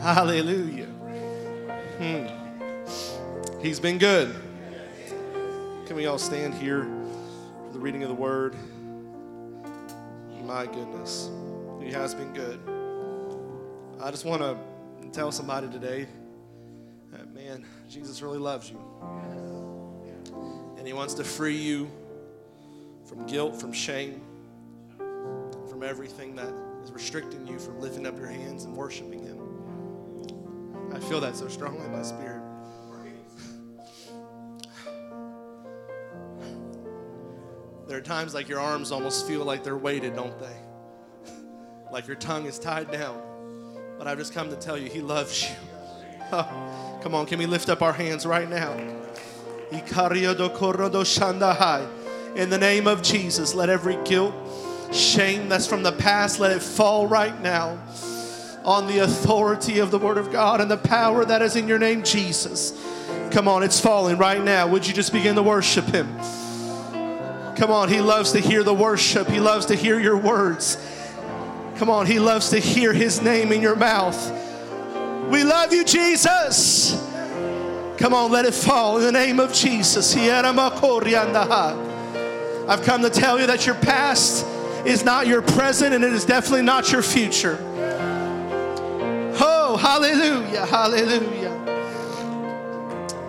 Hallelujah. Hmm. He's been good. Can we all stand here for the reading of the word? My goodness. He has been good. I just want to tell somebody today that, man, Jesus really loves you. And he wants to free you from guilt, from shame, from everything that is restricting you from lifting up your hands and worshiping him. I feel that so strongly in my spirit. There are times like your arms almost feel like they're weighted, don't they? Like your tongue is tied down. But I've just come to tell you, He loves you. Oh, come on, can we lift up our hands right now? In the name of Jesus, let every guilt, shame that's from the past, let it fall right now on the authority of the Word of God and the power that is in your name, Jesus. Come on, it's falling right now. Would you just begin to worship Him? Come on, He loves to hear the worship, He loves to hear your words. Come on, He loves to hear His name in your mouth. We love you, Jesus. Come on, let it fall in the name of Jesus. I've come to tell you that your past is not your present and it is definitely not your future. Oh, hallelujah, hallelujah.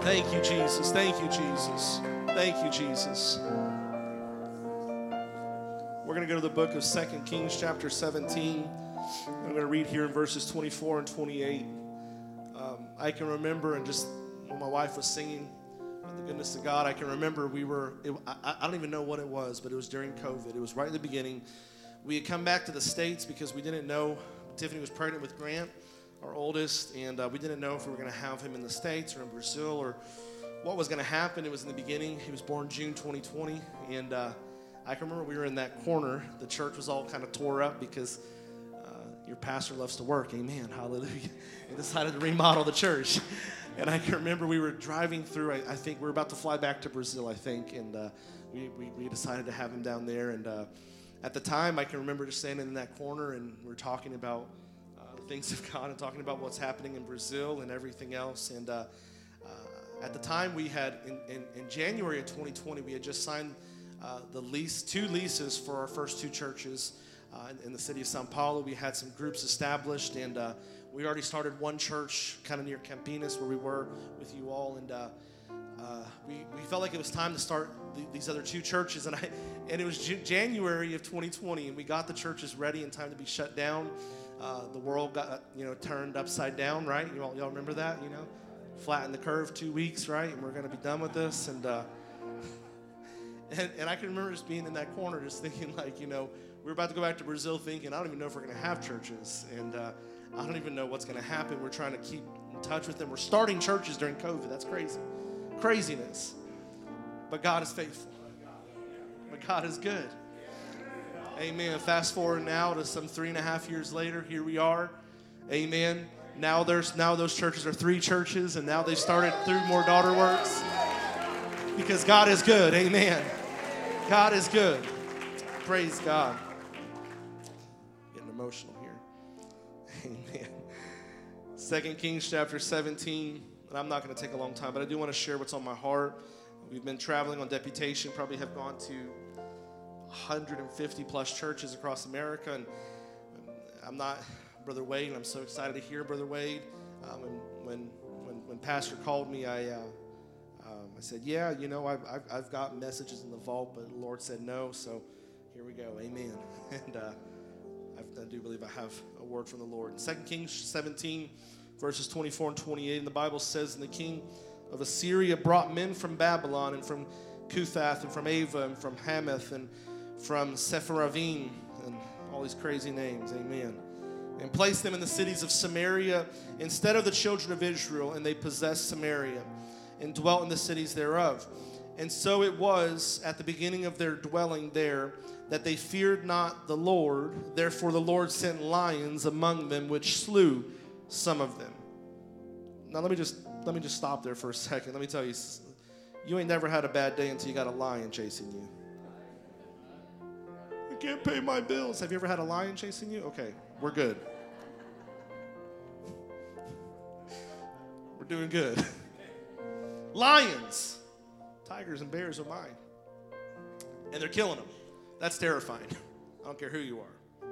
Thank you, Jesus. Thank you, Jesus. Thank you, Jesus. We're going to go to the book of Second Kings, chapter 17. I'm going to read here in verses 24 and 28. Um, I can remember, and just when my wife was singing, the goodness of God, I can remember we were, it, I, I don't even know what it was, but it was during COVID. It was right in the beginning. We had come back to the States because we didn't know Tiffany was pregnant with Grant, our oldest, and uh, we didn't know if we were going to have him in the States or in Brazil or what was going to happen. It was in the beginning. He was born June 2020, and uh, I can remember we were in that corner. The church was all kind of tore up because uh, your pastor loves to work. Amen. Hallelujah. He decided to remodel the church. And I can remember we were driving through, I, I think we were about to fly back to Brazil, I think, and uh, we, we, we, decided to have him down there. And uh, at the time, I can remember just standing in that corner and we are talking about things of God and talking about what's happening in Brazil and everything else. And uh, uh, at the time, we had, in, in, in January of 2020, we had just signed uh, the lease, two leases for our first two churches uh, in, in, the city of Sao Paulo. We had some groups established, and uh, we already started one church kind of near Campinas where we were with you all, and uh, we, we felt like it was time to start the, these other two churches. And I and it was J- January of 2020, and we got the churches ready in time to be shut down. The world got you know turned upside down, right? You all y'all remember that? You know, flatten the curve two weeks, right? And we're to be done with this, and and, and I can remember just being in that corner, just thinking, like, you know, we are about to go back to Brazil thinking, I don't even know if we're to have churches. And uh, I don't even know what's to happen. We're trying to keep in touch with them. We're starting churches during COVID. That's crazy. Craziness. But God is faithful. But God is good. Amen. Fast forward now to some three and a half years later. Here we are. Amen. Now there's now those churches are three churches, and now they started through more daughter works because God is good. Amen. God is good. Praise God. Getting emotional here. Amen. Second Kings chapter 17. And I'm not going to take a long time, but I do want to share what's on my heart. We've been traveling on deputation, probably have gone to 150 plus churches across America. And I'm not Brother Wade, and I'm so excited to hear Brother Wade. Um, and when, when, when Pastor called me, I. Uh, I said, Yeah, you know, I've, I've, I've, got messages in the vault, but the Lord said no. So here we go. Amen. And uh, I do believe I have a word from the Lord. In 2 Kings 17, verses 24 and 28, and the Bible says, And the king of Assyria brought men from Babylon and from Cuthah and from Ava and from Hamath and from Sepharvaim and all these crazy names. Amen. And placed them in the cities of Samaria instead of the children of Israel, and they possessed Samaria and dwelt in the cities thereof. And so it was at the beginning of their dwelling there that they feared not the Lord. Therefore, the Lord sent lions among them, which slew some of them. Now, let me just let me just stop there for a second. Let me tell you, you ain't never had a bad day until you got a lion chasing you. Can't pay my bills. Have you ever had a lion chasing you? Okay, we're good. We're doing good. Lions, tigers, and bears are mine. And they're killing them. That's terrifying. I don't care who you are.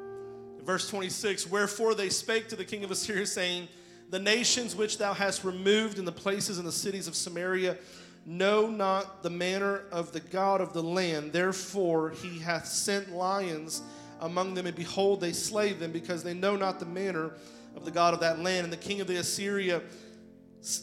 Verse 26 Wherefore they spake to the king of Assyria, saying, The nations which thou hast removed in the places and the cities of Samaria know not the manner of the God of the land. Therefore he hath sent lions among them, and behold, they slay them, because they know not the manner of the God of that land. And the king of the Assyria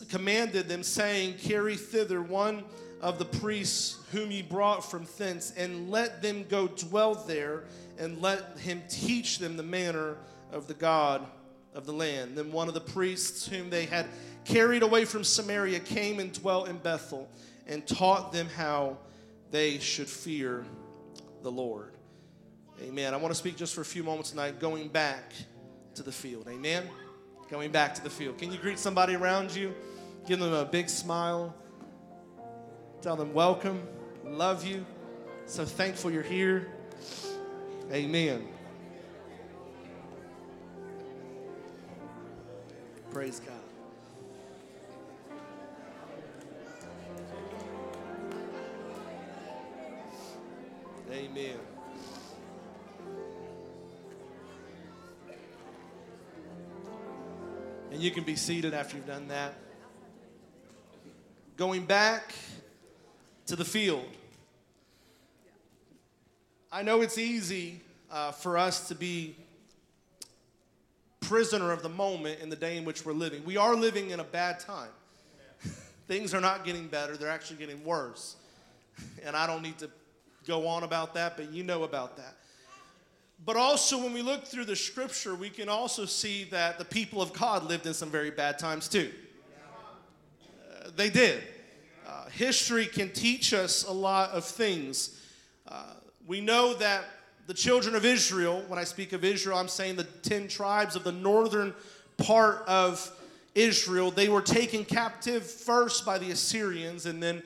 commanded them, saying, Carry thither one of the priests whom ye brought from thence, and let them go dwell there, and let him teach them the manner of the God of the land. Then one of the priests whom they had carried away from Samaria came and dwelt in Bethel, and taught them how they should fear the Lord. Amen. I want to speak just for a few moments tonight, going back to the field. Amen. Going back to the field. Can you greet somebody around you? Give them a big smile. Tell them, welcome, love you. So thankful you're here. Amen. Praise God. Amen. And you can be seated after you've done that. Going back to the field. I know it's easy uh, for us to be prisoner of the moment in the day in which we're living. We are living in a bad time. Things are not getting better, they're actually getting worse. And I don't need to go on about that, but you know about that. But also, when we look through the scripture, we can also see that the people of God lived in some very bad times too. Uh, they did. Uh, history can teach us a lot of things. Uh, we know that the children of Israel, when I speak of Israel, I'm saying the 10 tribes of the northern part of Israel, they were taken captive first by the Assyrians, and then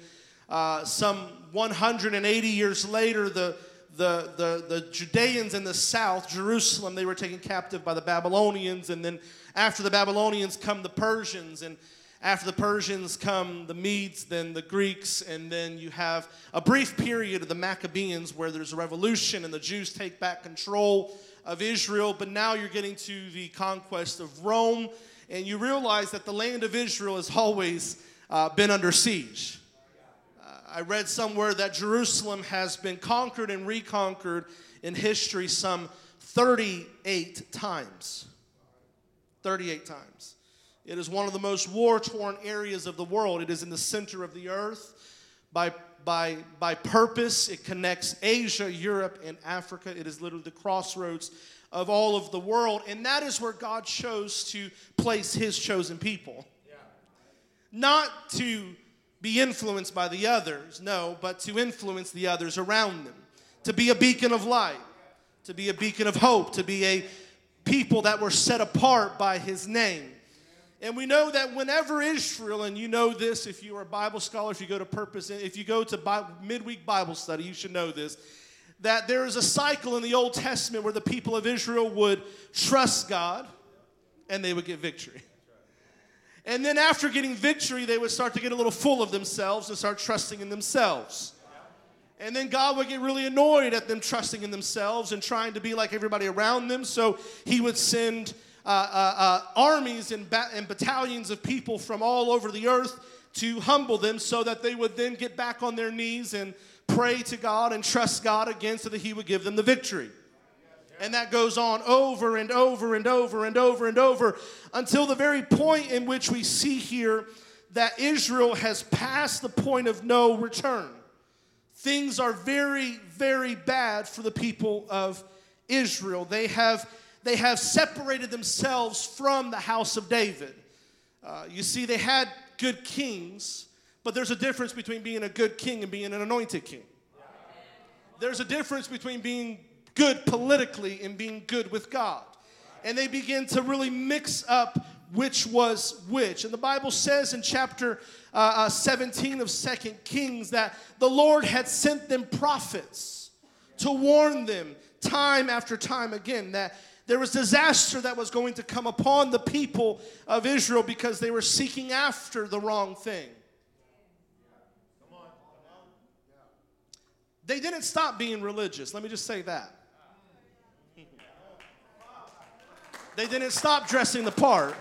uh, some 180 years later, the the, the, the Judeans in the south, Jerusalem, they were taken captive by the Babylonians. And then after the Babylonians come the Persians. And after the Persians come the Medes, then the Greeks. And then you have a brief period of the Maccabees where there's a revolution and the Jews take back control of Israel. But now you're getting to the conquest of Rome. And you realize that the land of Israel has always uh, been under siege. I read somewhere that Jerusalem has been conquered and reconquered in history some 38 times. 38 times. It is one of the most war torn areas of the world. It is in the center of the earth. By, by, by purpose, it connects Asia, Europe, and Africa. It is literally the crossroads of all of the world. And that is where God chose to place his chosen people. Yeah. Not to be influenced by the others, no, but to influence the others around them, to be a beacon of light, to be a beacon of hope, to be a people that were set apart by his name. And we know that whenever Israel, and you know this if you are a Bible scholar, if you go to purpose, if you go to midweek Bible study, you should know this. That there is a cycle in the Old Testament where the people of Israel would trust God and they would get victory. And then after getting victory, they would start to get a little full of themselves and start trusting in themselves. And then God would get really annoyed at them trusting in themselves and trying to be like everybody around them. So he would send uh, uh, uh, armies and, ba- and battalions of people from all over the earth to humble them so that they would then get back on their knees and pray to God and trust God again so that he would give them the victory. And that goes on over and over and over and over and over until the very point in which we see here that Israel has passed the point of no return. Things are very, very bad for the people of Israel. They have, they have separated themselves from the house of David. Uh, you see, they had good kings, but there's a difference between being a good king and being an anointed king. There's a difference between being good politically and being good with God. And they begin to really mix up which was which. And the Bible says in chapter uh, uh, 17 of Second Kings that the Lord had sent them prophets to warn them time after time again that there was disaster that was going to come upon the people of Israel because they were seeking after the wrong thing. They didn't stop being religious. Let me just say that. They didn't stop dressing the part.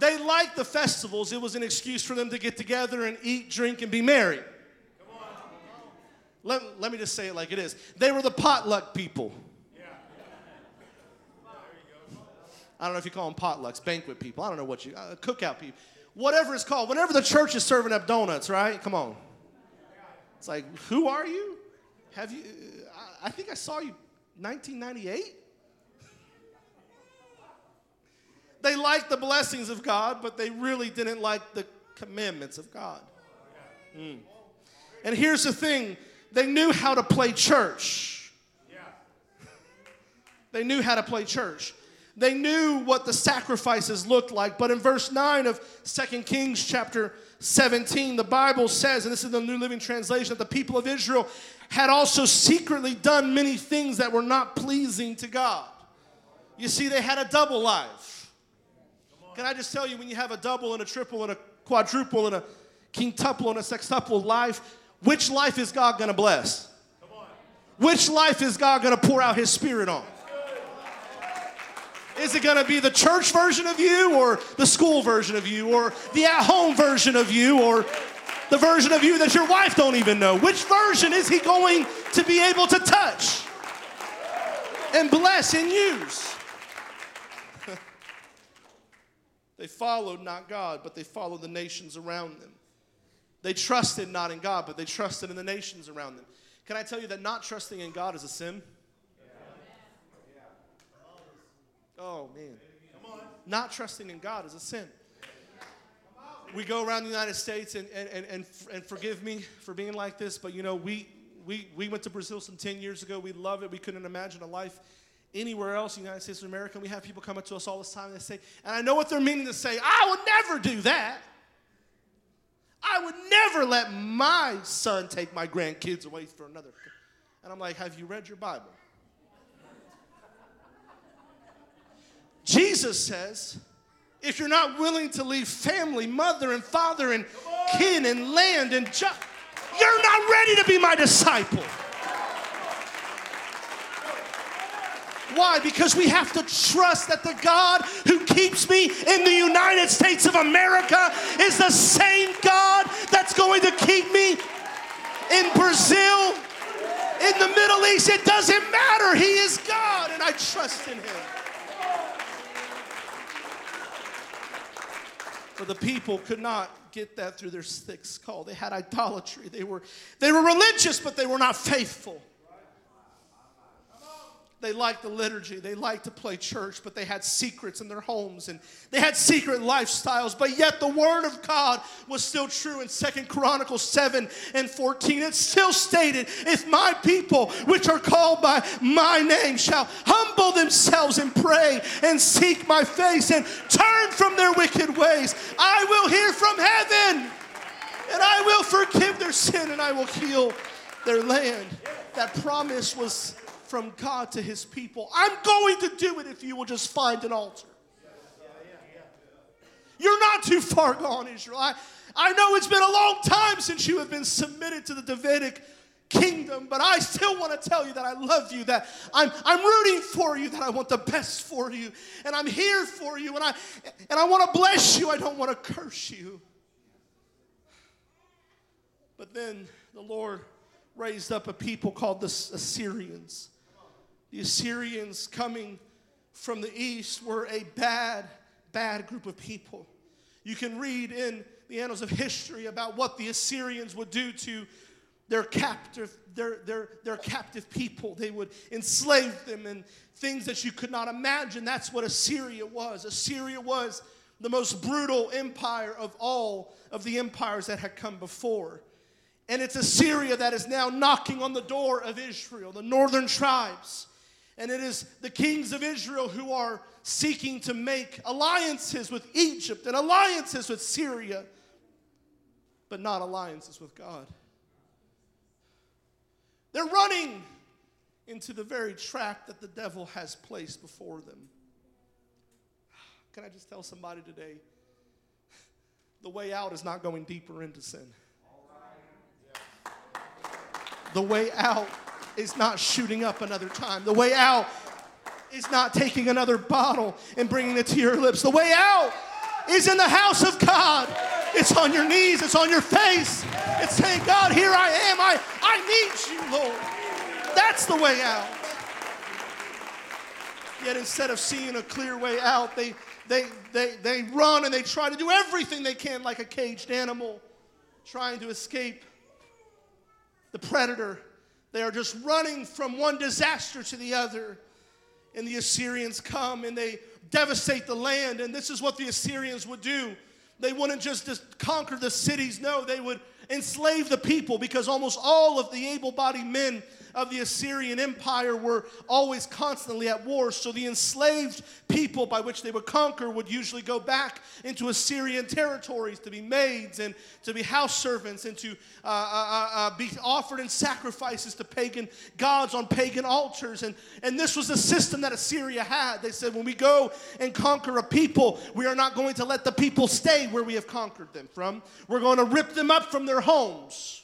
They liked the festivals. It was an excuse for them to get together and eat, drink, and be merry. Come on. Let, let me just say it like it is. They were the potluck people. Yeah. I don't know if you call them potlucks, banquet people. I don't know what you, uh, cookout people. Whatever it's called. Whenever the church is serving up donuts, right? Come on. It's like, who are you? Have you, I, I think I saw you 1998. They liked the blessings of God, but they really didn't like the commandments of God. Mm. And here's the thing they knew how to play church. They knew how to play church. They knew what the sacrifices looked like. But in verse 9 of 2 Kings chapter 17, the Bible says, and this is the New Living Translation, that the people of Israel had also secretly done many things that were not pleasing to God. You see, they had a double life. Can I just tell you, when you have a double and a triple and a quadruple and a quintuple and a sextuple life, which life is God going to bless? Which life is God going to pour out His Spirit on? Is it going to be the church version of you or the school version of you or the at-home version of you or the version of you that your wife don't even know? Which version is he going to be able to touch and bless and use? They followed not God, but they followed the nations around them. They trusted not in God, but they trusted in the nations around them. Can I tell you that not trusting in God is a sin? Oh, man. Not trusting in God is a sin. We go around the United States, and, and, and, and forgive me for being like this, but you know, we, we, we went to Brazil some 10 years ago. We love it. We couldn't imagine a life anywhere else in the United States of America. We have people come up to us all the time and they say, and I know what they're meaning to say, I would never do that. I would never let my son take my grandkids away for another. And I'm like, have you read your Bible? Jesus says, if you're not willing to leave family, mother and father and kin and land and job, you're not ready to be my disciple. Why? Because we have to trust that the God who keeps me in the United States of America is the same God that's going to keep me in Brazil, in the Middle East. It doesn't matter. He is God, and I trust in Him. For the people could not get that through their thick skull. They had idolatry. They were, they were religious, but they were not faithful. They liked the liturgy. They liked to play church, but they had secrets in their homes and they had secret lifestyles. But yet the word of God was still true in Second Chronicles 7 and 14. It still stated, if my people, which are called by my name, shall humble themselves and pray and seek my face and turn from their wicked ways, I will hear from heaven and I will forgive their sin and I will heal their land. That promise was from God to his people. I'm going to do it if you will just find an altar. You're not too far gone, Israel. I, I know it's been a long time since you have been submitted to the Davidic kingdom, but I still want to tell you that I love you, that I'm, I'm rooting for you, that I want the best for you, and I'm here for you, and I, and I want to bless you. I don't want to curse you. But then the Lord raised up a people called the Assyrians. The Assyrians coming from the east were a bad, bad group of people. You can read in the annals of history about what the Assyrians would do to their captive, their, their, their captive people. They would enslave them and things that you could not imagine. That's what Assyria was. Assyria was the most brutal empire of all of the empires that had come before. And it's Assyria that is now knocking on the door of Israel, the northern tribes. And it is the kings of Israel who are seeking to make alliances with Egypt and alliances with Syria, but not alliances with God. They're running into the very trap that the devil has placed before them. Can I just tell somebody today? The way out is not going deeper into sin. The way out is not shooting up another time. The way out is not taking another bottle and bringing it to your lips. The way out is in the house of God. It's on your knees, it's on your face. It's saying, God, here I am. I, I need you, Lord. That's the way out. Yet instead of seeing a clear way out, they, they, they, they run and they try to do everything they can like a caged animal, trying to escape the predator. They are just running from one disaster to the other. And the Assyrians come and they devastate the land. And this is what the Assyrians would do. They wouldn't just, conquer the cities, no, they would enslave the people because almost all of the able bodied men of the Assyrian Empire were always constantly at war. So the enslaved people by which they would conquer would usually go back into Assyrian territories to be maids and to be house servants and to uh, uh, uh, uh, be offered in sacrifices to pagan gods on pagan altars. And, and this was the system that Assyria had. They said, when we go and conquer a people, we are not going to let the people stay where we have conquered them from. We're going to rip them up from their homes.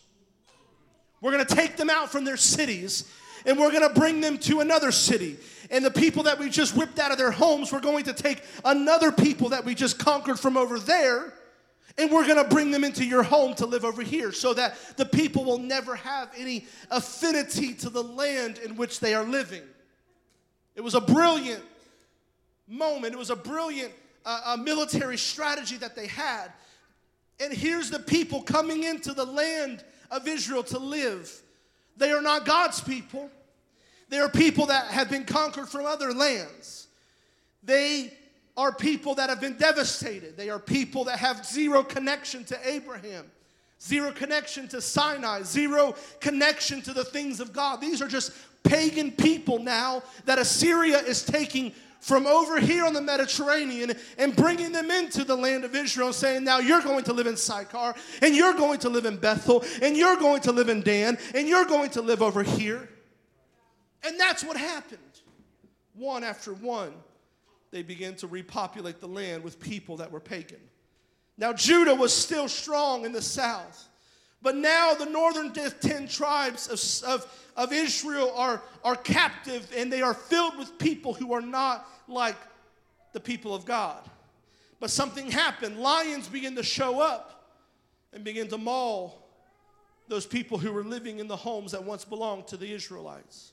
We're going to take them out from their cities and we're going to bring them to another city. And the people that we just whipped out of their homes, we're going to take another people that we just conquered from over there and we're going to bring them into your home to live over here so that the people will never have any affinity to the land in which they are living. It was a brilliant moment, it was a brilliant uh, military strategy that they had. And here's the people coming into the land of Israel to live. They are not God's people. They are people that have been conquered from other lands. They are people that have been devastated. They are people that have zero connection to Abraham, zero connection to Sinai, zero connection to the things of God. These are just pagan people now that Assyria is taking from over here on the Mediterranean and bringing them into the land of Israel, saying, Now you're going to live in Sychar, and you're going to live in Bethel, and you're going to live in Dan, and you're going to live over here. And that's what happened. One after one, they began to repopulate the land with people that were pagan. Now, Judah was still strong in the south. But now the northern 10 tribes of, of, of Israel are, are captive and they are filled with people who are not like the people of God. But something happened. Lions began to show up and begin to maul those people who were living in the homes that once belonged to the Israelites.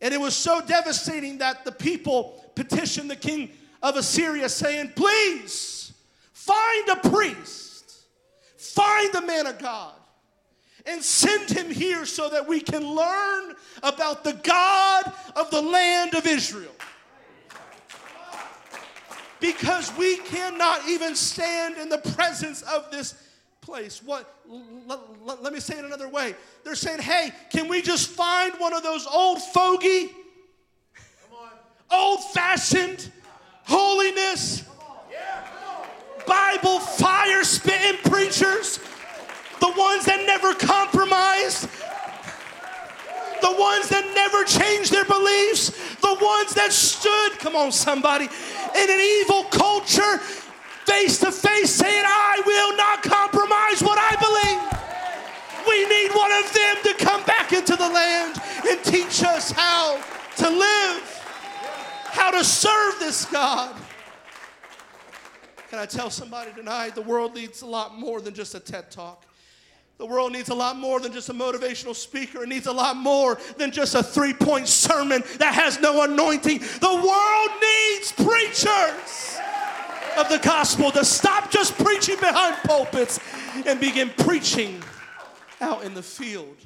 And it was so devastating that the people petitioned the king of Assyria, saying, Please find a priest, find the man of God, and send him here so that we can learn about the God of the land of Israel. Because we cannot even stand in the presence of this place. What? Let, let, let me say it another way. They're saying, hey, can we just find one of those old fogey, old fashioned holiness, Bible fire spitting preachers the ones that never compromised, the ones that never changed their beliefs, the ones that stood, come on, somebody, in an evil culture, face to face, saying, I will not compromise what I believe. We need one of them to come back into the land and teach us how to live, how to serve this God. Can I tell somebody tonight the world needs a lot more than just a TED talk? The world needs a lot more than just a motivational speaker. It needs a lot more than just a three point sermon that has no anointing. The world needs preachers of the gospel to stop just preaching behind pulpits and begin preaching out in the field.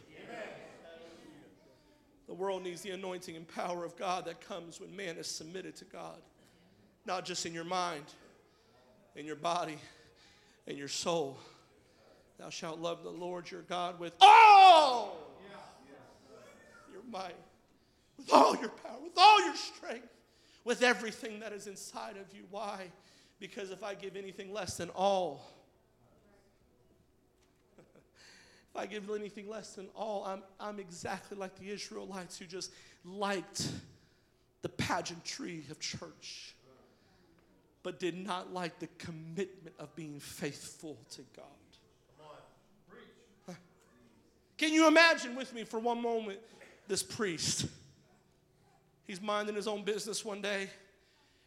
The world needs the anointing and power of God that comes when man is submitted to God, not just in your mind, in your body, in your soul Thou shalt love the Lord your God with all your might, with all your power, with all your strength, with everything that is inside of you. Why? Because if I give anything less than all, if I give anything less than all, I'm, I'm exactly like the Israelites who just liked the pageantry of church, but did not like the commitment of being faithful to God. Can you imagine with me for one moment this priest? He's minding his own business one day,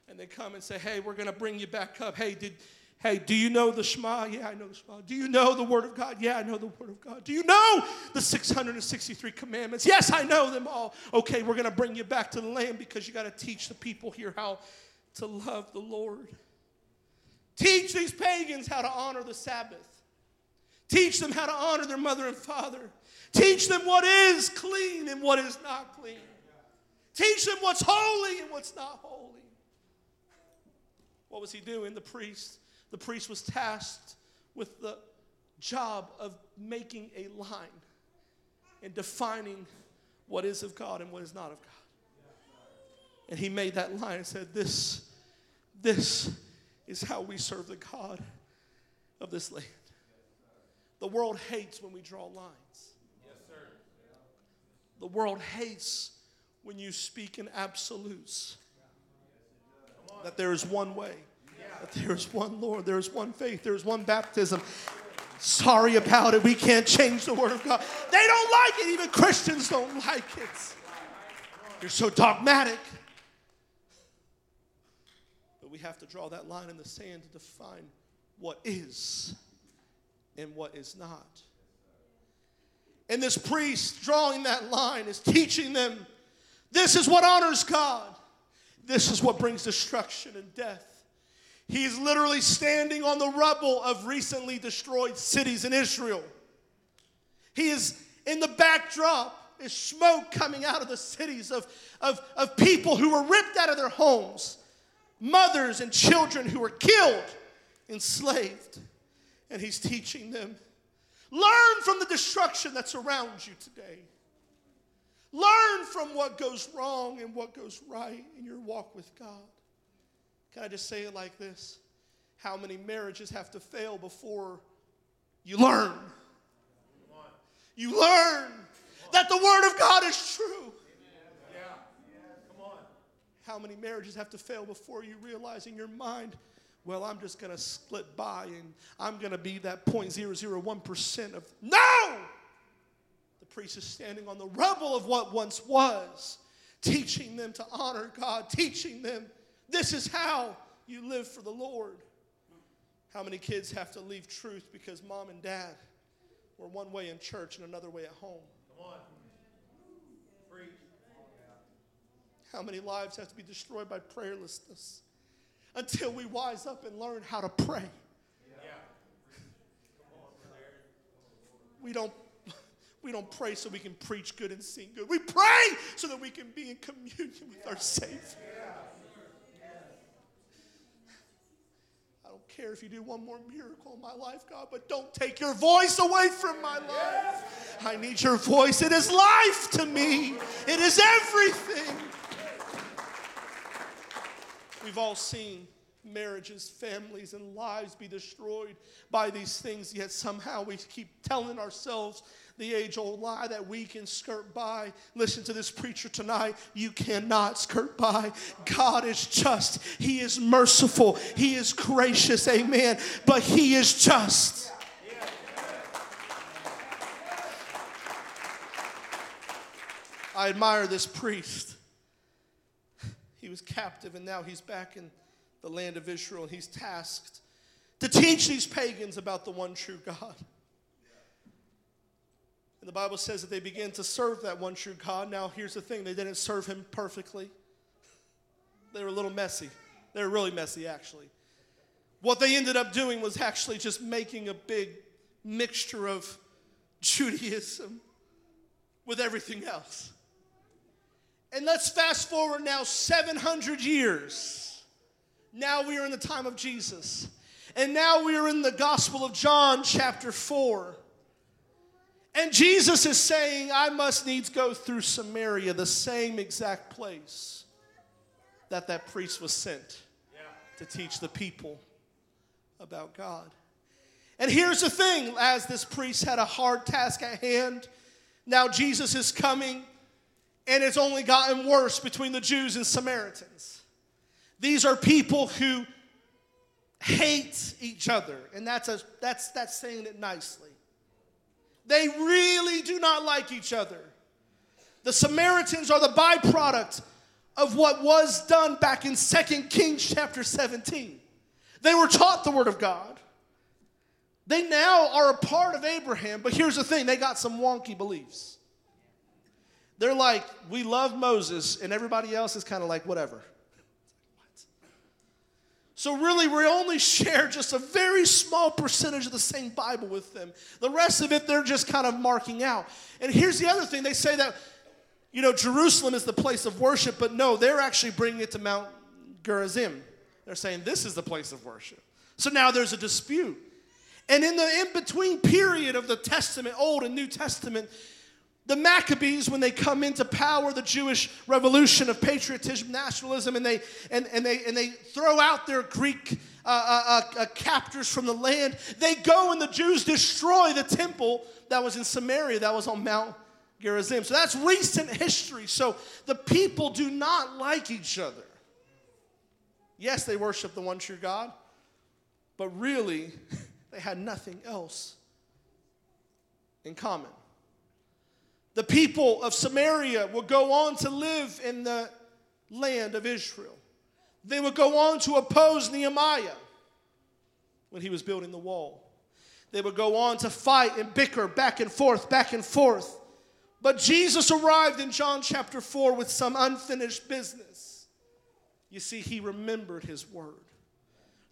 and they come and say, Hey, we're going to bring you back up. Hey, did. Hey, do you know the Shema? Yeah, I know the Shema. Do you know the Word of God? Yeah, I know the Word of God. Do you know the 663 commandments? Yes, I know them all. Okay, we're going to bring you back to the land because you got to teach the people here how to love the Lord. Teach these pagans how to honor the Sabbath. Teach them how to honor their mother and father. Teach them what is clean and what is not clean. Teach them what's holy and what's not holy. What was he doing? The priest. The priest was tasked with the job of making a line and defining what is of God and what is not of God. And he made that line and said, This, this is how we serve the God of this land. The world hates when we draw lines. The world hates when you speak in absolutes. That there is one way, that there is one Lord, there is one faith, there is one baptism. Sorry about it. We can't change the Word of God. They don't like it. Even Christians don't like it. You're so dogmatic. We have to draw that line in the sand to define what is and what is not. And this priest drawing that line is teaching them this is what honors God, this is what brings destruction and death. He's literally standing on the rubble of recently destroyed cities in Israel. He is in the backdrop, is smoke coming out of the cities of, of, of people who were ripped out of their homes, mothers and children who were killed, enslaved. And he's teaching them Learn from the destruction that's around you today. Learn from what goes wrong and what goes right in your walk with God. Can I just say it like this? How many marriages have to fail before you learn? You learn that the Word of God is true. How many marriages have to fail before you realize in your mind well, I'm just going to split by and I'm going to be that 0.001% of. No! The priest is standing on the rubble of what once was, teaching them to honor God, teaching them this is how you live for the Lord. How many kids have to leave truth because mom and dad were one way in church and another way at home? Come on. Preach. How many lives have to be destroyed by prayerlessness? until we wise up and learn how to pray. We don't we don't pray so we can preach good and sing good. We pray so that we can be in communion with our Savior. I don't care if you do one more miracle in my life, God, but don't take your voice away from my life. I need your voice. It is life to me, it is everything. We've all seen marriages, families, and lives be destroyed by these things, yet somehow we keep telling ourselves the age old lie that we can skirt by. Listen to this preacher tonight. You cannot skirt by. God is just, He is merciful, He is gracious, amen, but He is just. I admire this priest was captive and now he's back in the land of Israel and he's tasked to teach these pagans about the one true God. And the Bible says that they began to serve that one true God. Now, here's the thing they didn't serve him perfectly, they were a little messy. They were really messy, actually. What they ended up doing was actually just making a big mixture of Judaism with everything else. And let's fast forward now 700 years. Now we are in the time of Jesus. And now we are in the Gospel of John, chapter 4. And Jesus is saying, I must needs go through Samaria, the same exact place that that priest was sent to teach the people about God. And here's the thing as this priest had a hard task at hand, now Jesus is coming, and it's only gotten worse between the Jews and Samaritans. These are people who hate each other, and that's, a, that's, that's saying it nicely. They really do not like each other. The Samaritans are the byproduct of what was done back in 2 Kings chapter 17. They were taught the word of God. They now are a part of Abraham, but here's the thing they got some wonky beliefs. They're like, we love Moses, and everybody else is kind of like, whatever. So, really, we only share just a very small percentage of the same Bible with them. The rest of it, they're just kind of marking out. And here's the other thing they say that, you know, Jerusalem is the place of worship, but no, they're actually bringing it to Mount Gerizim. They're saying this is the place of worship. So now there's a dispute. And in the in between period of the Testament, Old and New Testament, the Maccabees, when they come into power, the Jewish revolution of patriotism, nationalism, and they, and, and they, and they throw out their Greek uh, uh, uh, uh, captors from the land, they go and the Jews destroy the temple that was in Samaria, that was on Mount Gerizim. So that's recent history. So the people do not like each other. Yes, they worship the one true God, but really, they had nothing else in common. The people of Samaria would go on to live in the land of Israel. They would go on to oppose Nehemiah when he was building the wall. They would go on to fight and bicker back and forth, back and forth. But Jesus arrived in John chapter 4 with some unfinished business. You see, he remembered his word.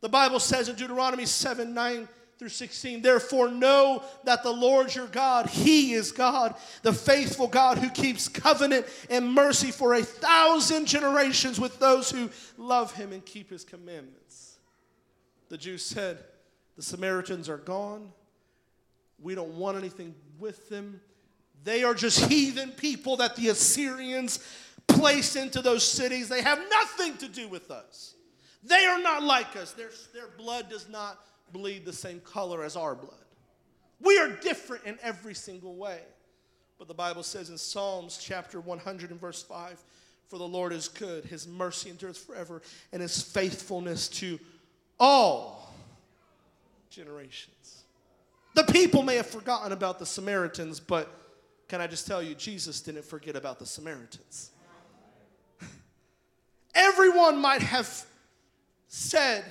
The Bible says in Deuteronomy 7 9, through 16. Therefore, know that the Lord your God, He is God, the faithful God who keeps covenant and mercy for a thousand generations with those who love Him and keep His commandments. The Jews said, The Samaritans are gone. We don't want anything with them. They are just heathen people that the Assyrians placed into those cities. They have nothing to do with us. They are not like us. Their, their blood does not bleed the same color as our blood. We are different in every single way. But the Bible says in Psalms chapter 100 and verse 5 For the Lord is good, his mercy endures forever, and his faithfulness to all generations. The people may have forgotten about the Samaritans, but can I just tell you, Jesus didn't forget about the Samaritans. Everyone might have said,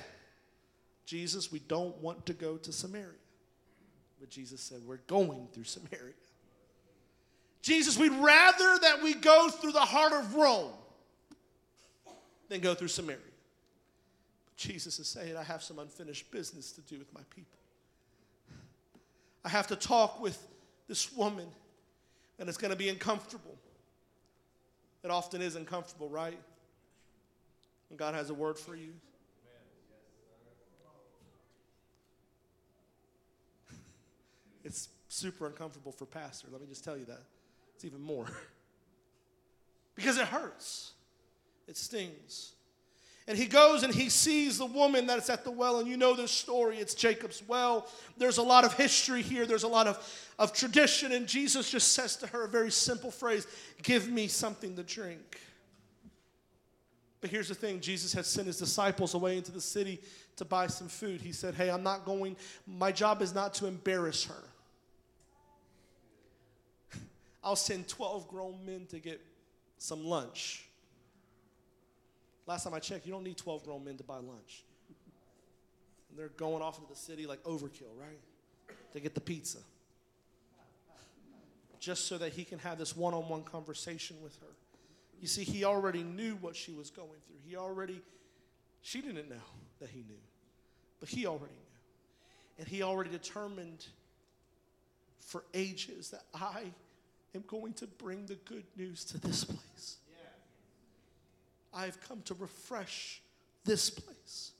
Jesus, we don't want to go to Samaria. But Jesus said, We're going through Samaria. Jesus, we'd rather that we go through the heart of Rome than go through Samaria. But Jesus is saying, I have some unfinished business to do with my people. I have to talk with this woman, and it's going to be uncomfortable. It often is uncomfortable, right? And God has a word for you. It's super uncomfortable for pastor. Let me just tell you that. It's even more. because it hurts. It stings. And he goes and he sees the woman that's at the well, and you know this story. It's Jacob's well. There's a lot of history here, there's a lot of, of tradition, and Jesus just says to her a very simple phrase Give me something to drink. But here's the thing Jesus had sent his disciples away into the city to buy some food. He said, Hey, I'm not going, my job is not to embarrass her. I'll send 12 grown men to get some lunch. Last time I checked, you don't need 12 grown men to buy lunch. And they're going off into the city like overkill, right? To get the pizza. Just so that he can have this one on one conversation with her. You see, he already knew what she was going through. He already, she didn't know that he knew, but he already knew. And he already determined for ages that I am going to bring the good news to this place. I've come to refresh this place.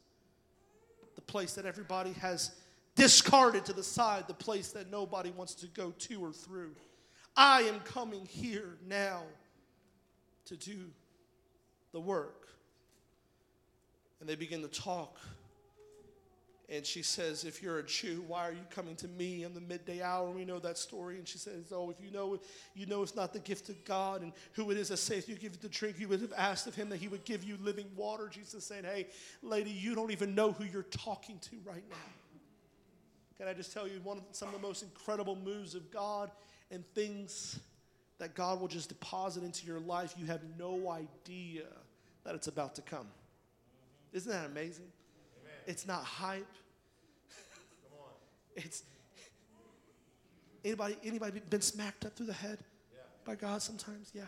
The place that everybody has discarded to the side, the place that nobody wants to go to or through. I am coming here now to do the work. And they begin to talk. And she says, If you're a Jew, why are you coming to me in the midday hour? We know that story. And she says, Oh, if you know it, you know it's not the gift of God and who it is that says you give you the drink, you would have asked of him that he would give you living water. Jesus saying, Hey, lady, you don't even know who you're talking to right now. Can I just tell you one of some of the most incredible moves of God and things that God will just deposit into your life, you have no idea that it's about to come. Isn't that amazing? It's not hype. It's anybody anybody been smacked up through the head yeah. by God sometimes? Yeah.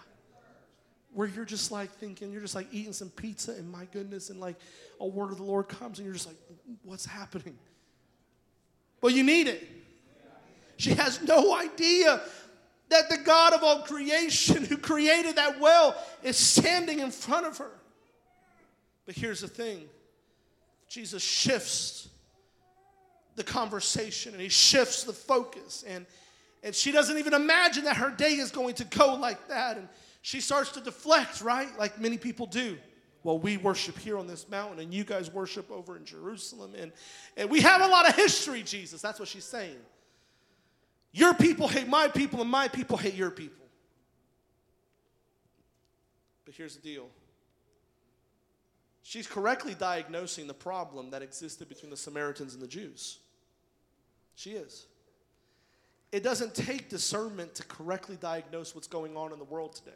Where you're just like thinking, you're just like eating some pizza, and my goodness, and like a word of the Lord comes, and you're just like, what's happening? Well, you need it. She has no idea that the God of all creation, who created that well, is standing in front of her. But here's the thing Jesus shifts the conversation and he shifts the focus. And, and she doesn't even imagine that her day is going to go like that. And she starts to deflect, right? Like many people do. Well, we worship here on this mountain, and you guys worship over in Jerusalem. And, and we have a lot of history, Jesus. That's what she's saying. Your people hate my people, and my people hate your people. But here's the deal she's correctly diagnosing the problem that existed between the Samaritans and the Jews. She is. It doesn't take discernment to correctly diagnose what's going on in the world today.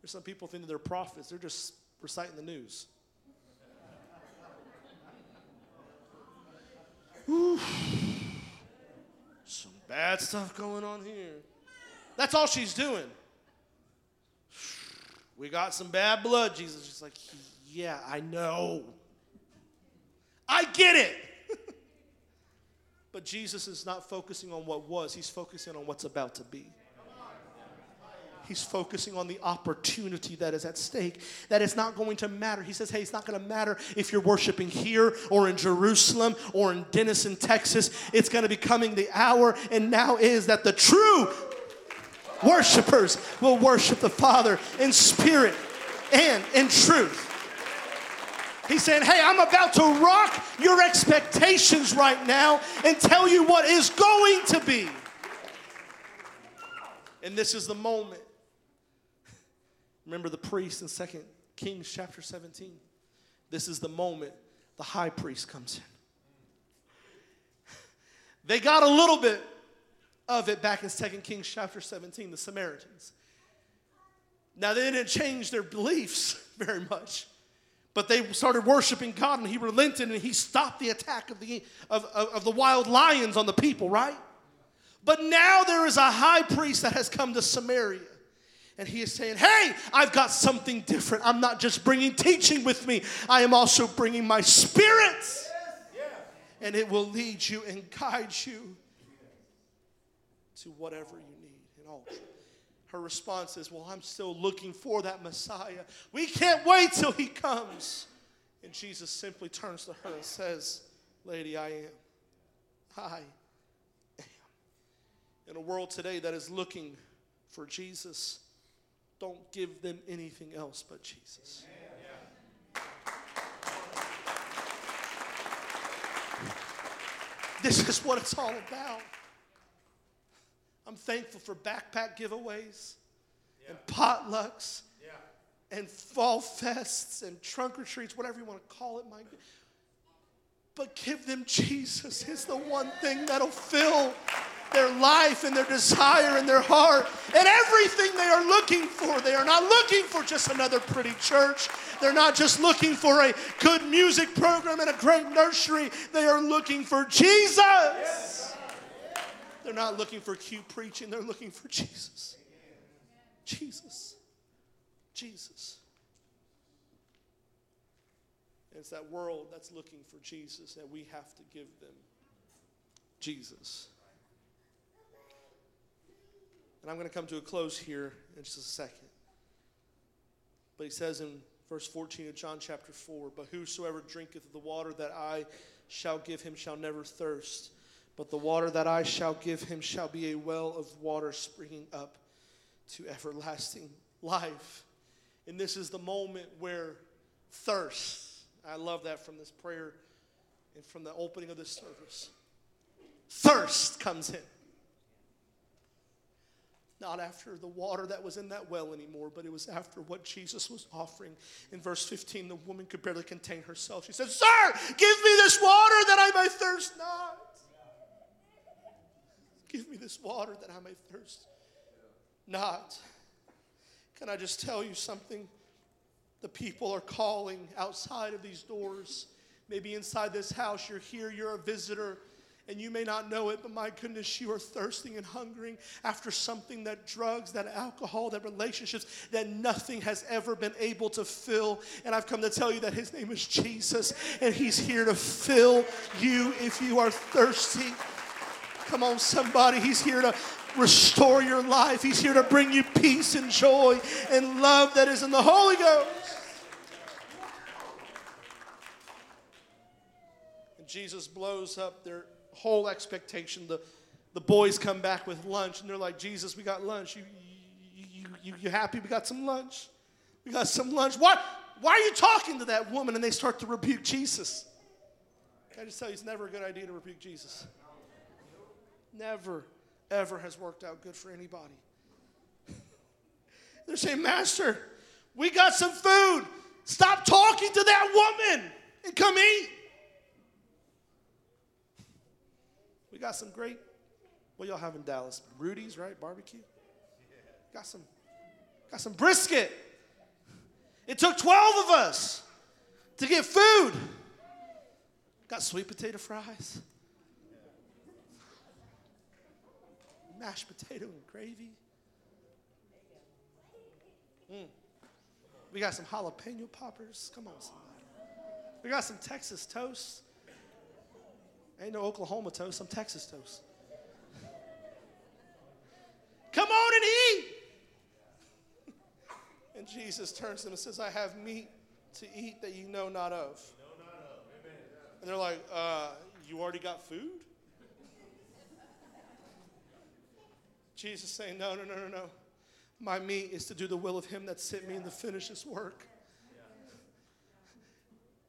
There's some people think they're prophets, they're just reciting the news. Some bad stuff going on here. That's all she's doing. We got some bad blood. Jesus just like, yeah, I know. I get it. but Jesus is not focusing on what was, he's focusing on what's about to be. He's focusing on the opportunity that is at stake, that it's not going to matter. He says, hey, it's not going to matter if you're worshiping here or in Jerusalem or in Denison, Texas. It's going to be coming the hour, and now is that the true worshipers will worship the Father in spirit and in truth. He's saying, Hey, I'm about to rock your expectations right now and tell you what is going to be. And this is the moment Remember the priest in Second Kings chapter 17. This is the moment the high priest comes in. They got a little bit of it back in Second Kings chapter 17, the Samaritans. Now, they didn't change their beliefs very much, but they started worshiping God and He relented and He stopped the attack of the, of, of, of the wild lions on the people, right? But now there is a high priest that has come to Samaria. And he is saying, Hey, I've got something different. I'm not just bringing teaching with me, I am also bringing my spirit. And it will lead you and guide you to whatever you need in all truth. Her response is, Well, I'm still looking for that Messiah. We can't wait till he comes. And Jesus simply turns to her and says, Lady, I am. I am. In a world today that is looking for Jesus, don't give them anything else but Jesus. This is what it's all about. I'm thankful for backpack giveaways yeah. and potlucks yeah. and fall fests and trunk or treats, whatever you want to call it. But give them Jesus. It's the one thing that'll fill their life and their desire and their heart and everything they are looking for. They are not looking for just another pretty church. They're not just looking for a good music program and a great nursery. They are looking for Jesus. They're not looking for cute preaching, they're looking for Jesus. Jesus. Jesus. it's that world that's looking for Jesus that we have to give them Jesus. And I'm going to come to a close here in just a second. But he says in verse 14 of John chapter 4 But whosoever drinketh of the water that I shall give him shall never thirst, but the water that I shall give him shall be a well of water springing up to everlasting life. And this is the moment where thirst I love that from this prayer and from the opening of this service. Thirst comes in. Not after the water that was in that well anymore, but it was after what Jesus was offering. In verse 15, the woman could barely contain herself. She said, Sir, give me this water that I may thirst not. Give me this water that I may thirst not. Can I just tell you something? The people are calling outside of these doors. Maybe inside this house, you're here, you're a visitor, and you may not know it, but my goodness, you are thirsting and hungering after something that drugs, that alcohol, that relationships, that nothing has ever been able to fill. And I've come to tell you that His name is Jesus, and He's here to fill you if you are thirsty. Come on, somebody. He's here to restore your life. He's here to bring you peace and joy and love that is in the Holy Ghost. And Jesus blows up their whole expectation. The, the boys come back with lunch and they're like, Jesus, we got lunch. You, you, you, you happy we got some lunch? We got some lunch. What? Why are you talking to that woman? And they start to rebuke Jesus. Can I just tell you, it's never a good idea to rebuke Jesus never, ever has worked out good for anybody. They're saying, Master, we got some food. Stop talking to that woman and come eat. We got some great, what y'all have in Dallas? Rudy's, right? Barbecue? Got some, got some brisket. It took 12 of us to get food. Got sweet potato fries. Mashed potato and gravy. Mm. We got some jalapeno poppers. Come on, somebody. We got some Texas toast. Ain't no Oklahoma toast, some Texas toast. Come on and eat. And Jesus turns to them and says, I have meat to eat that you know not of. And they're like, uh, You already got food? Jesus saying, No, no, no, no, no. My meat is to do the will of Him that sent me and to finish His work.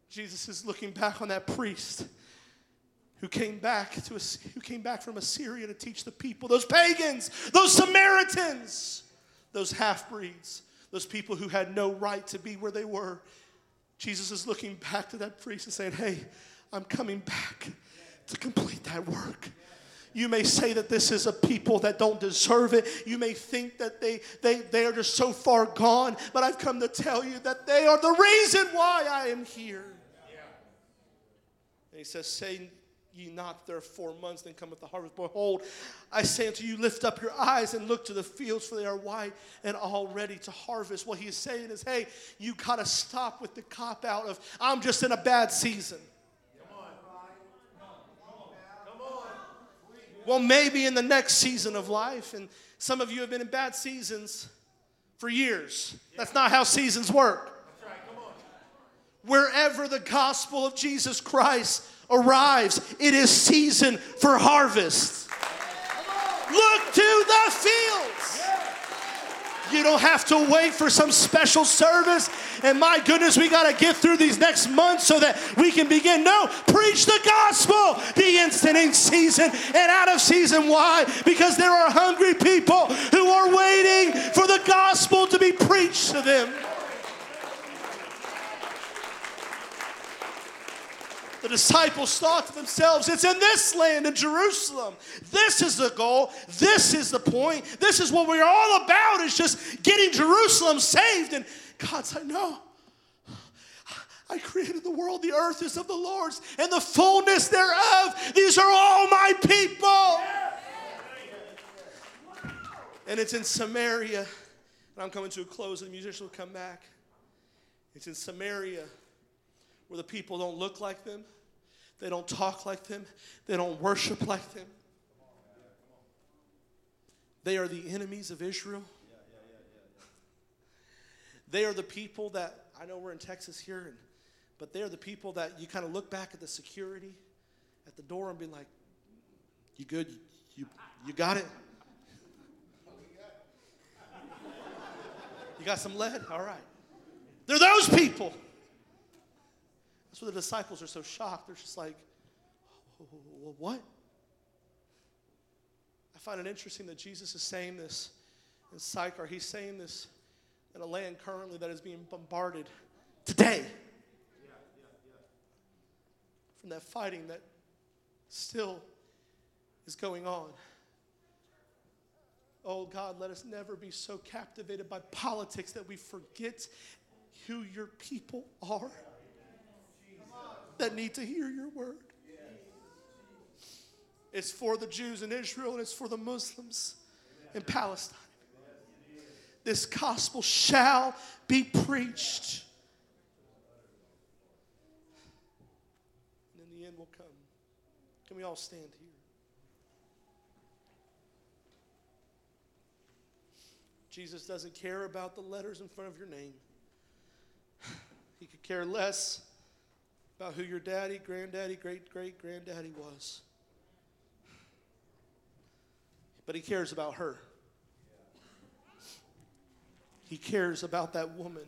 Jesus is looking back on that priest who came back to who came back from Assyria to teach the people, those pagans, those Samaritans, those half breeds, those people who had no right to be where they were. Jesus is looking back to that priest and saying, Hey, I'm coming back to complete that work. You may say that this is a people that don't deserve it. You may think that they, they, they are just so far gone, but I've come to tell you that they are the reason why I am here. Yeah. And he says, Say ye not there four months, then cometh the harvest. Behold, I say unto you, lift up your eyes and look to the fields, for they are white and all ready to harvest. What he's saying is, hey, you got to stop with the cop out of, I'm just in a bad season. Well, maybe in the next season of life, and some of you have been in bad seasons for years. That's not how seasons work. Wherever the gospel of Jesus Christ arrives, it is season for harvest. Look to the fields. You don't have to wait for some special service. And my goodness, we got to get through these next months so that we can begin. No, preach the gospel. The instant in season and out of season. Why? Because there are hungry people who are waiting for the gospel to be preached to them. The disciples thought to themselves, it's in this land, in Jerusalem. This is the goal. This is the point. This is what we're all about, is just getting Jerusalem saved. And God said, no. I created the world, the earth is of the Lord's, and the fullness thereof. These are all my people. And it's in Samaria. And I'm coming to a close, and the musician will come back. It's in Samaria where the people don't look like them, they don't talk like them, they don't worship like them. They are the enemies of Israel. They are the people that I know we're in Texas here, and, but they are the people that you kind of look back at the security at the door and be like, "You good? You you got it? You got some lead? All right." They're those people. That's why the disciples are so shocked. They're just like, what? I find it interesting that Jesus is saying this in Sychar. He's saying this in a land currently that is being bombarded today from that fighting that still is going on. Oh God, let us never be so captivated by politics that we forget who your people are that need to hear your word. It's for the Jews in Israel and it's for the Muslims in Palestine. This gospel shall be preached. And then the end will come. Can we all stand here? Jesus doesn't care about the letters in front of your name. He could care less about who your daddy, granddaddy, great great granddaddy was. But he cares about her. He cares about that woman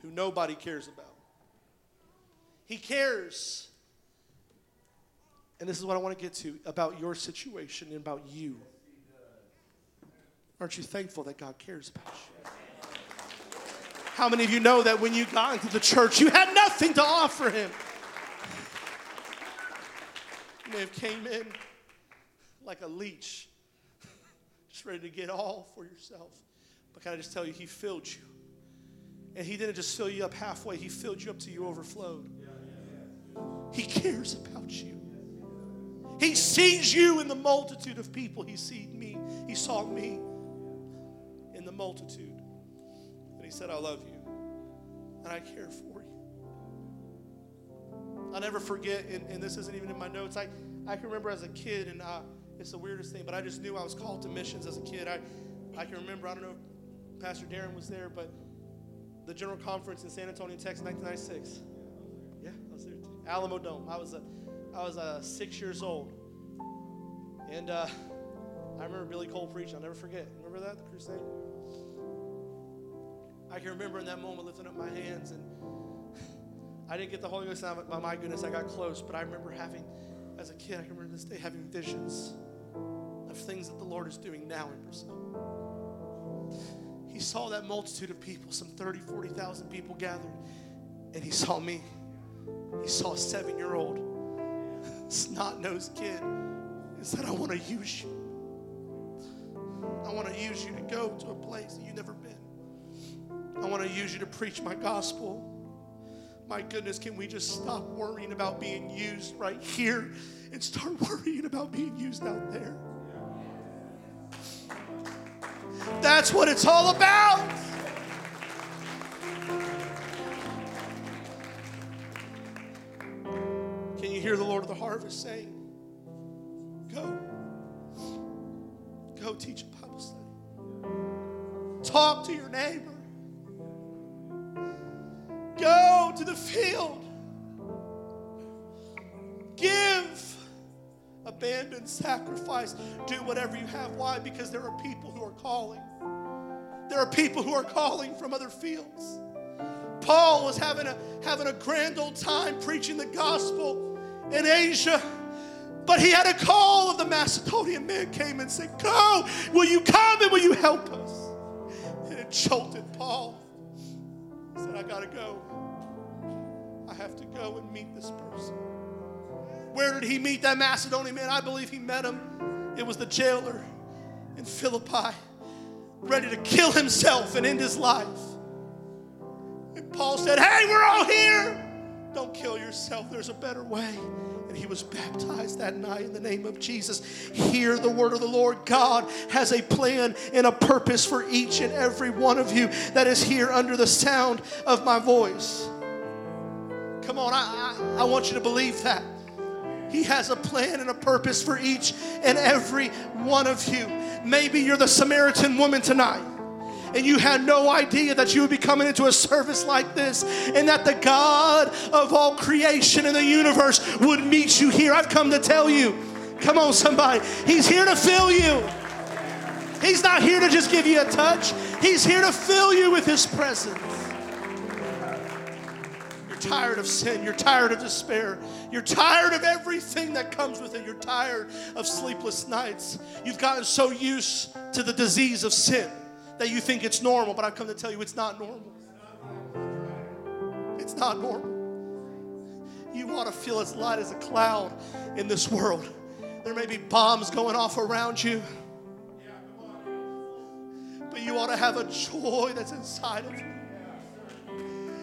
who nobody cares about. He cares. And this is what I want to get to about your situation and about you. Aren't you thankful that God cares about you? How many of you know that when you got into the church, you had nothing to offer Him? You may have came in like a leech, just ready to get all for yourself. But can I just tell you, He filled you. And He didn't just fill you up halfway, He filled you up till you overflowed. He cares about you. He sees you in the multitude of people. He sees me. He saw me in the multitude. He said, I love you and I care for you. I'll never forget, and, and this isn't even in my notes. I, I can remember as a kid, and uh, it's the weirdest thing, but I just knew I was called to missions as a kid. I, I can remember, I don't know if Pastor Darren was there, but the General Conference in San Antonio, Texas, 1996. Yeah, I was there too. Alamodome. I was a, I was a six years old. And uh, I remember Billy Cole preaching. I'll never forget. Remember that, the crusade? I can remember in that moment lifting up my hands and I didn't get the Holy Ghost out. My, goodness, I got close, but I remember having, as a kid, I remember this day having visions of things that the Lord is doing now in Brazil. He saw that multitude of people, some 30, 40,000 people gathered, and he saw me. He saw a seven year old, snot nosed kid, and said, I want to use you. I want to use you to go to a place that you've never been. I want to use you to preach my gospel. My goodness, can we just stop worrying about being used right here and start worrying about being used out there? That's what it's all about. Can you hear the Lord of the harvest saying, Go. Go teach a Bible study. Talk to your neighbor. To the field. Give. Abandon, sacrifice, do whatever you have. Why? Because there are people who are calling. There are people who are calling from other fields. Paul was having a, having a grand old time preaching the gospel in Asia. But he had a call of the Macedonian man came and said, Go, will you come and will you help us? And it jolted Paul. He said, I gotta go. I have to go and meet this person. Where did he meet that Macedonian man? I believe he met him. It was the jailer in Philippi, ready to kill himself and end his life. And Paul said, Hey, we're all here. Don't kill yourself. There's a better way. And he was baptized that night in the name of Jesus. Hear the word of the Lord. God has a plan and a purpose for each and every one of you that is here under the sound of my voice. Come on, I, I, I want you to believe that. He has a plan and a purpose for each and every one of you. Maybe you're the Samaritan woman tonight and you had no idea that you would be coming into a service like this and that the God of all creation in the universe would meet you here. I've come to tell you, come on, somebody, He's here to fill you. He's not here to just give you a touch, He's here to fill you with His presence. Tired of sin. You're tired of despair. You're tired of everything that comes with it. You're tired of sleepless nights. You've gotten so used to the disease of sin that you think it's normal, but I've come to tell you it's not normal. It's not normal. You ought to feel as light as a cloud in this world. There may be bombs going off around you, but you ought to have a joy that's inside of you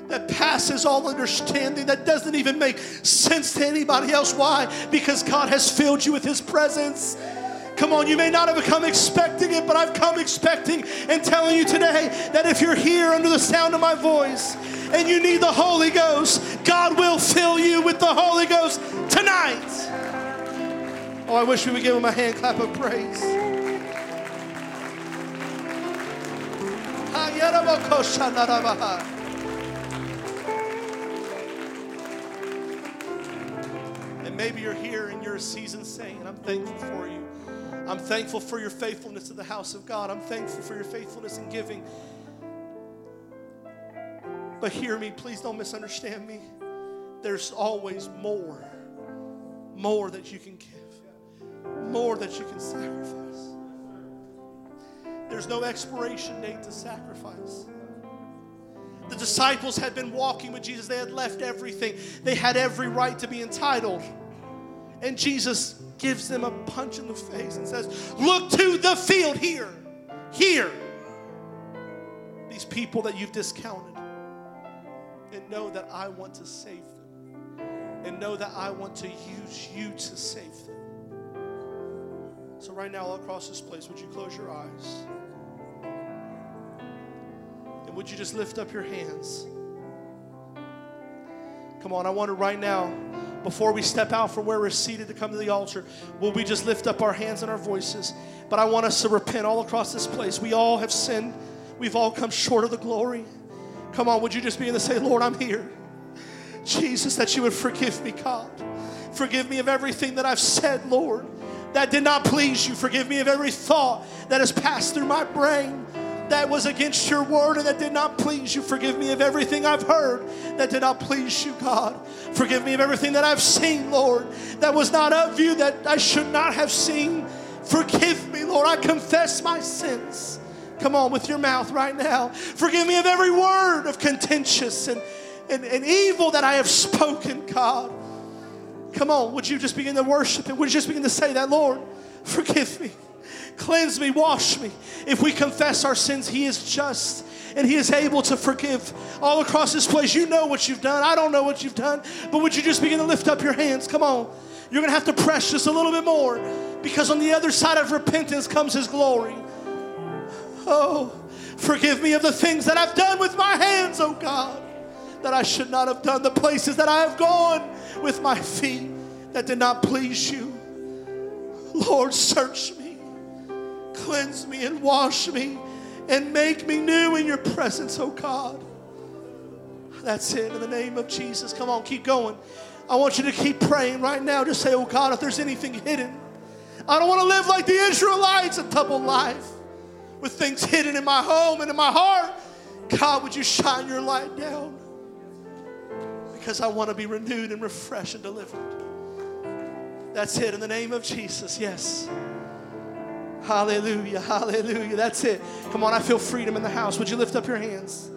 that passes all understanding, that doesn't even make sense to anybody else. Why? Because God has filled you with His presence. Come on, you may not have come expecting it, but I've come expecting and telling you today that if you're here under the sound of my voice and you need the Holy Ghost, God will fill you with the Holy Ghost tonight. Oh, I wish we would give him a hand clap of praise. Maybe you're here and you're a seasoned saint, and I'm thankful for you. I'm thankful for your faithfulness to the house of God. I'm thankful for your faithfulness in giving. But hear me, please don't misunderstand me. There's always more, more that you can give, more that you can sacrifice. There's no expiration date to sacrifice. The disciples had been walking with Jesus, they had left everything, they had every right to be entitled. And Jesus gives them a punch in the face and says, Look to the field here, here. These people that you've discounted. And know that I want to save them. And know that I want to use you to save them. So, right now, all across this place, would you close your eyes? And would you just lift up your hands? Come on, I want to right now before we step out from where we're seated to come to the altar, will we just lift up our hands and our voices? But I want us to repent all across this place. We all have sinned, we've all come short of the glory. Come on, would you just begin to say, Lord, I'm here. Jesus, that you would forgive me, God. Forgive me of everything that I've said, Lord, that did not please you. Forgive me of every thought that has passed through my brain that was against your word and that did not please you. Forgive me of everything I've heard that did not please you, God. Forgive me of everything that I've seen, Lord, that was not of you, that I should not have seen. Forgive me, Lord. I confess my sins. Come on with your mouth right now. Forgive me of every word of contentious and, and, and evil that I have spoken, God. Come on, would you just begin to worship and would you just begin to say that, Lord? Forgive me. Cleanse me, wash me. If we confess our sins, He is just and He is able to forgive all across this place. You know what you've done. I don't know what you've done, but would you just begin to lift up your hands? Come on. You're going to have to press just a little bit more because on the other side of repentance comes His glory. Oh, forgive me of the things that I've done with my hands, oh God, that I should not have done, the places that I have gone with my feet that did not please you. Lord, search me cleanse me and wash me and make me new in your presence, oh God. That's it in the name of Jesus. Come on, keep going. I want you to keep praying right now. Just say, oh God, if there's anything hidden, I don't want to live like the Israelites, a double life with things hidden in my home and in my heart. God, would you shine your light down? Because I want to be renewed and refreshed and delivered. That's it in the name of Jesus. Yes. Hallelujah, hallelujah. That's it. Come on, I feel freedom in the house. Would you lift up your hands?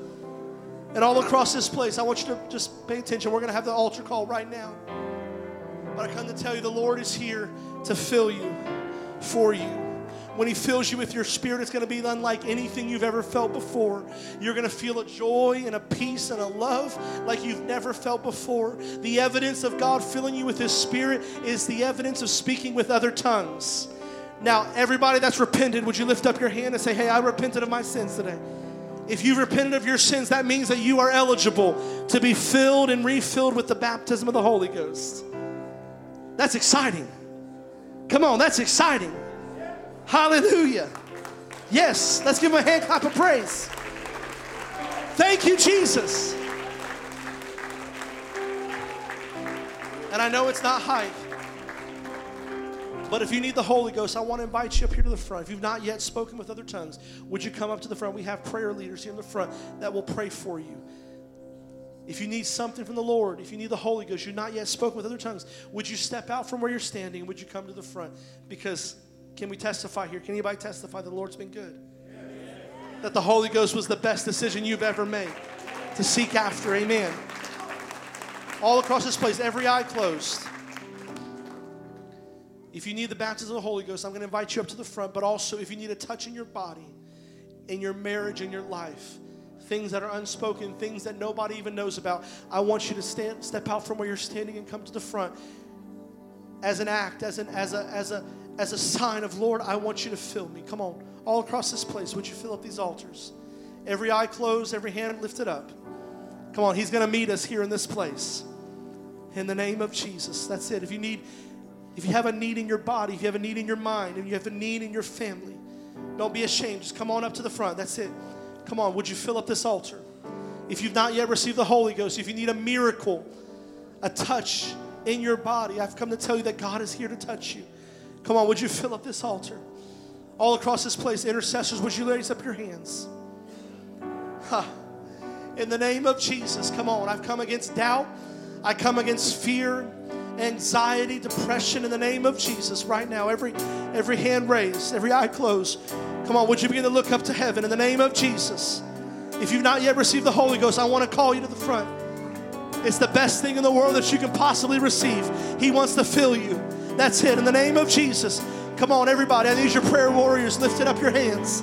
And all across this place, I want you to just pay attention. We're going to have the altar call right now. But I come to tell you the Lord is here to fill you, for you. When He fills you with your spirit, it's going to be unlike anything you've ever felt before. You're going to feel a joy and a peace and a love like you've never felt before. The evidence of God filling you with His spirit is the evidence of speaking with other tongues. Now, everybody that's repented, would you lift up your hand and say, Hey, I repented of my sins today? If you've repented of your sins, that means that you are eligible to be filled and refilled with the baptism of the Holy Ghost. That's exciting. Come on, that's exciting. Hallelujah. Yes, let's give him a hand clap of praise. Thank you, Jesus. And I know it's not hype. But if you need the Holy Ghost, I want to invite you up here to the front. If you've not yet spoken with other tongues, would you come up to the front? We have prayer leaders here in the front that will pray for you. If you need something from the Lord, if you need the Holy Ghost, you're not yet spoken with other tongues, would you step out from where you're standing? Would you come to the front? Because can we testify here? Can anybody testify the Lord's been good? That the Holy Ghost was the best decision you've ever made to seek after. Amen. All across this place, every eye closed. If you need the baptism of the Holy Ghost, I'm going to invite you up to the front. But also, if you need a touch in your body, in your marriage, in your life, things that are unspoken, things that nobody even knows about, I want you to stand, step out from where you're standing and come to the front as an act, as an as a as a as a sign of Lord, I want you to fill me. Come on, all across this place, would you fill up these altars? Every eye closed, every hand lifted up. Come on, He's going to meet us here in this place. In the name of Jesus. That's it. If you need if you have a need in your body, if you have a need in your mind, and you have a need in your family, don't be ashamed. Just come on up to the front. That's it. Come on, would you fill up this altar? If you've not yet received the Holy Ghost, if you need a miracle, a touch in your body, I've come to tell you that God is here to touch you. Come on, would you fill up this altar? All across this place, intercessors, would you raise up your hands? Huh. In the name of Jesus, come on. I've come against doubt. I come against fear anxiety, depression in the name of Jesus right now. Every every hand raised, every eye closed. Come on, would you begin to look up to heaven in the name of Jesus? If you've not yet received the Holy Ghost, I want to call you to the front. It's the best thing in the world that you can possibly receive. He wants to fill you. That's it. In the name of Jesus. Come on, everybody. I need your prayer warriors lifting up your hands.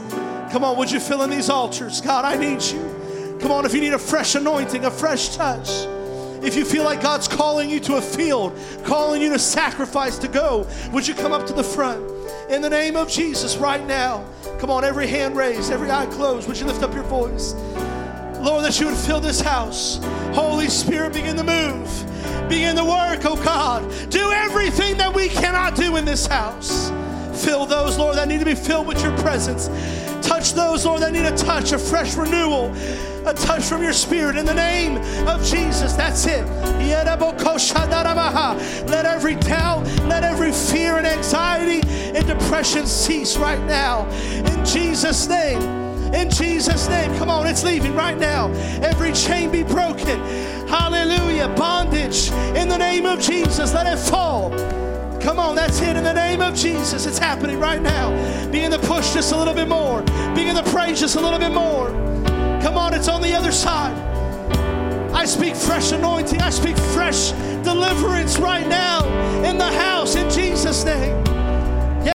Come on, would you fill in these altars? God, I need you. Come on, if you need a fresh anointing, a fresh touch. If you feel like God's calling you to a field, calling you to sacrifice, to go, would you come up to the front? In the name of Jesus, right now. Come on, every hand raised, every eye closed. Would you lift up your voice? Lord, that you would fill this house. Holy Spirit, begin to move. Begin to work, oh God. Do everything that we cannot do in this house. Fill those, Lord, that need to be filled with your presence. Touch those, Lord, that need a touch, a fresh renewal, a touch from your spirit in the name of Jesus. That's it. Let every doubt, let every fear and anxiety and depression cease right now. In Jesus' name. In Jesus' name. Come on, it's leaving right now. Every chain be broken. Hallelujah. Bondage. In the name of Jesus, let it fall. Come on, that's it in the name of Jesus. It's happening right now. Begin to push just a little bit more. Begin to praise just a little bit more. Come on, it's on the other side. I speak fresh anointing. I speak fresh deliverance right now in the house in Jesus' name.